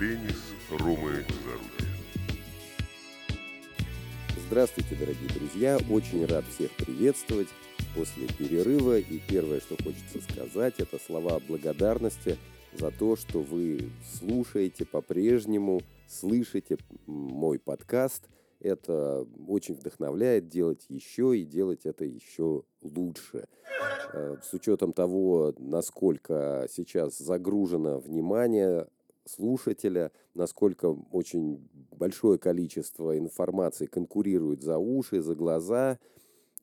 Теннис, Рома Заруби. Здравствуйте, дорогие друзья! Очень рад всех приветствовать после перерыва. И первое, что хочется сказать, это слова благодарности за то, что вы слушаете по-прежнему, слышите мой подкаст. Это очень вдохновляет делать еще и делать это еще лучше. Э, с учетом того, насколько сейчас загружено внимание слушателя, насколько очень большое количество информации конкурирует за уши, за глаза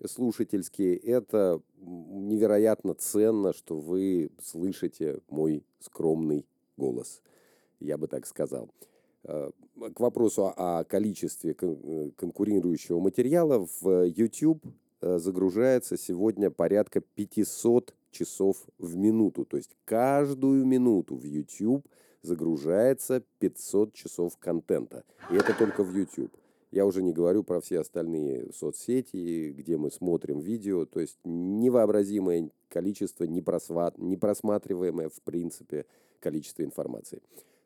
слушательские, это невероятно ценно, что вы слышите мой скромный голос. Я бы так сказал. Э, к вопросу о количестве конкурирующего материала в YouTube э, загружается сегодня порядка 500 часов в минуту. То есть каждую минуту в YouTube загружается 500 часов контента. И это только в YouTube. Я уже не говорю про все остальные соцсети, где мы смотрим видео. То есть невообразимое количество, непросват, непросматриваемое в принципе количество информации.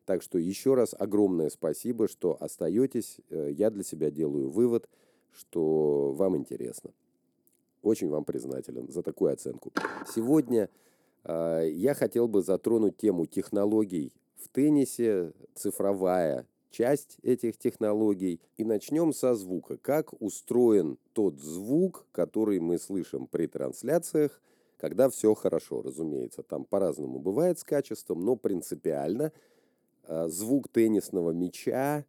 Так что еще раз огромное спасибо, что остаетесь. Э, я для себя делаю вывод, что вам интересно. Очень вам признателен за такую оценку. Сегодня э, я хотел бы затронуть тему технологий в теннисе, цифровая часть этих технологий. И начнем со звука. Как устроен тот звук, который мы слышим при трансляциях, когда все хорошо, разумеется. Там по-разному бывает с качеством, но принципиально э, звук теннисного мяча,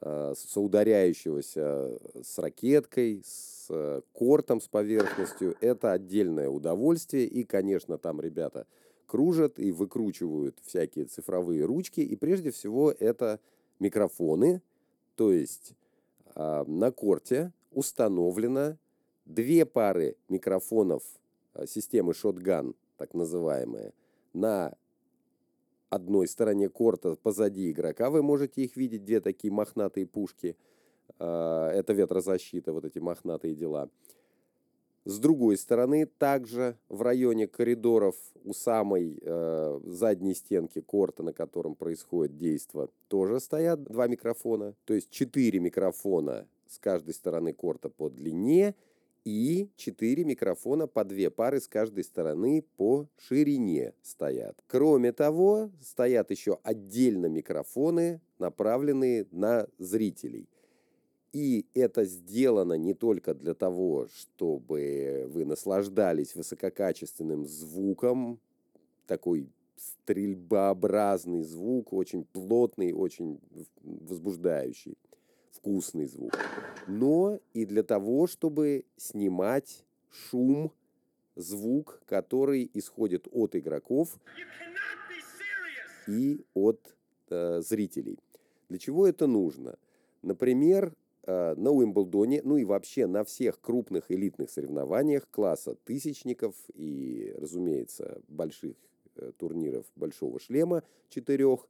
э, соударяющегося с ракеткой, с э, кортом, с поверхностью, это отдельное удовольствие. И, конечно, там ребята кружат и выкручивают всякие цифровые ручки. И прежде всего это микрофоны, то есть э, на корте установлено две пары микрофонов э, системы Shotgun, так называемые, на одной стороне корта позади игрока. Вы можете их видеть, две такие мохнатые пушки. Э, это ветрозащита, вот эти мохнатые дела. С другой стороны, также в районе коридоров у самой э, задней стенки корта, на котором происходит действо, тоже стоят два микрофона. То есть четыре микрофона с каждой стороны корта по длине и четыре микрофона по две пары с каждой стороны по ширине стоят. Кроме того, стоят еще отдельно микрофоны, направленные на зрителей. И это сделано не только для того, чтобы вы наслаждались высококачественным звуком, такой стрельбообразный звук, очень плотный, очень возбуждающий, вкусный звук. Но и для того, чтобы снимать шум, звук, который исходит от игроков и от э, зрителей. Для чего это нужно? Например, на Уимблдоне, ну и вообще на всех крупных элитных соревнованиях класса тысячников и, разумеется, больших э, турниров большого шлема четырех,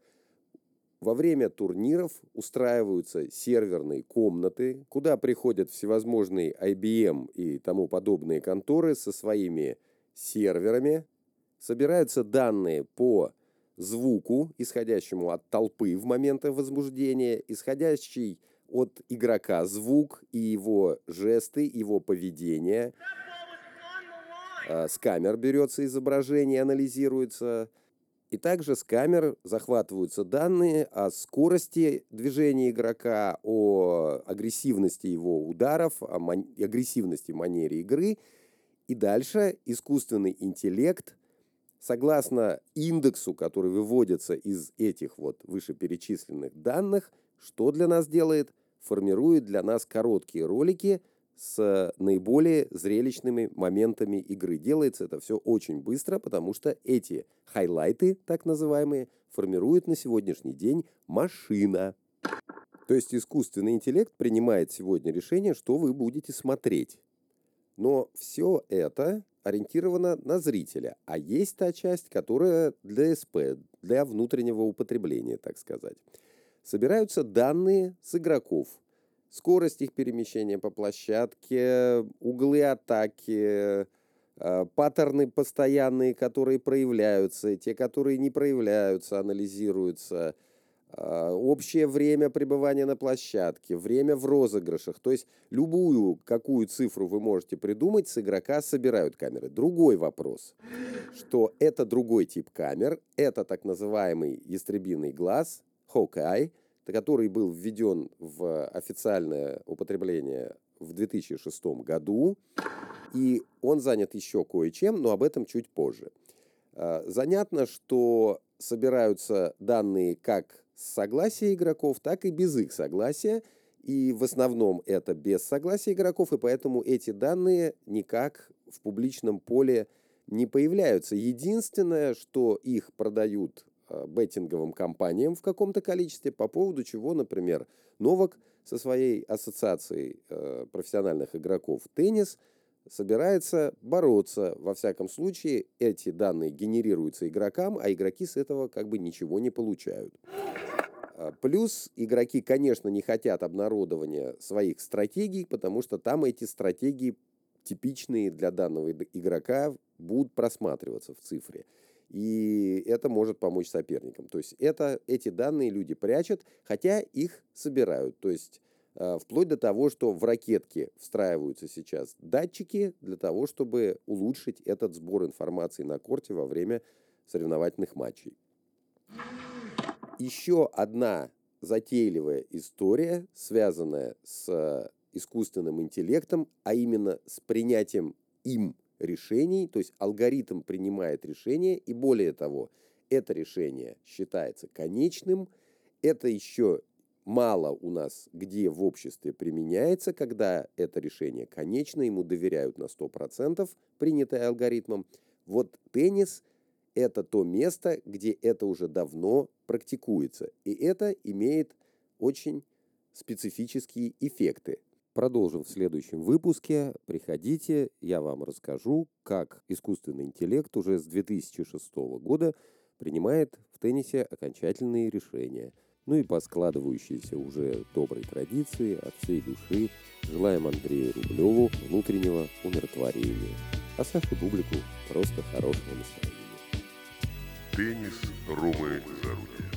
во время турниров устраиваются серверные комнаты, куда приходят всевозможные IBM и тому подобные конторы со своими серверами, собираются данные по звуку, исходящему от толпы в момент возбуждения, исходящий от игрока звук и его жесты, его поведение. А, с камер берется изображение, анализируется. И также с камер захватываются данные о скорости движения игрока, о агрессивности его ударов, о ман- агрессивности манере игры. И дальше искусственный интеллект, согласно индексу, который выводится из этих вот вышеперечисленных данных, что для нас делает – формирует для нас короткие ролики с наиболее зрелищными моментами игры. Делается это все очень быстро, потому что эти хайлайты, так называемые, формирует на сегодняшний день машина. То есть искусственный интеллект принимает сегодня решение, что вы будете смотреть. Но все это ориентировано на зрителя, а есть та часть, которая для СП, для внутреннего употребления, так сказать собираются данные с игроков. Скорость их перемещения по площадке, углы атаки, э, паттерны постоянные, которые проявляются, те, которые не проявляются, анализируются. а, общее время пребывания на площадке, время в розыгрышах. То есть любую, какую цифру вы можете придумать, с игрока собирают камеры. Другой вопрос, что это другой тип камер, это так называемый ястребиный глаз, Hawkeye, который был введен в официальное употребление в 2006 году, и он занят еще кое-чем, но об этом чуть позже. А, занятно, что собираются данные как с согласия игроков, так и без их согласия. И в основном это без согласия игроков, и поэтому эти данные никак в публичном поле не появляются. Единственное, что их продают беттинговым компаниям в каком-то количестве, по поводу чего, например, Новак со своей ассоциацией э, профессиональных игроков теннис собирается бороться. Во всяком случае, эти данные генерируются игрокам, а игроки с этого как бы ничего не получают. А, плюс игроки, конечно, не хотят обнародования своих стратегий, потому что там эти стратегии, типичные для данного игрока, будут просматриваться в цифре. И это может помочь соперникам. То есть это, эти данные люди прячут, хотя их собирают. То есть э, вплоть до того, что в ракетке встраиваются сейчас датчики для того, чтобы улучшить этот сбор информации на корте во время соревновательных матчей. Еще одна затейливая история, связанная с э, искусственным интеллектом, а именно с принятием им решений, то есть алгоритм принимает решение, и более того, это решение считается конечным, это еще мало у нас где в обществе применяется, когда это решение конечно, ему доверяют на 100%, принятое алгоритмом. Вот теннис – это то место, где это уже давно практикуется. И это имеет очень специфические эффекты. Продолжим в следующем выпуске. Приходите, я вам расскажу, как искусственный интеллект уже с 2006 года принимает в теннисе окончательные решения. Ну и по складывающейся уже доброй традиции от всей души желаем Андрею Рублеву внутреннего умиротворения, а Саше Бублику просто хорошего настроения. Теннис Ромы Зарубия.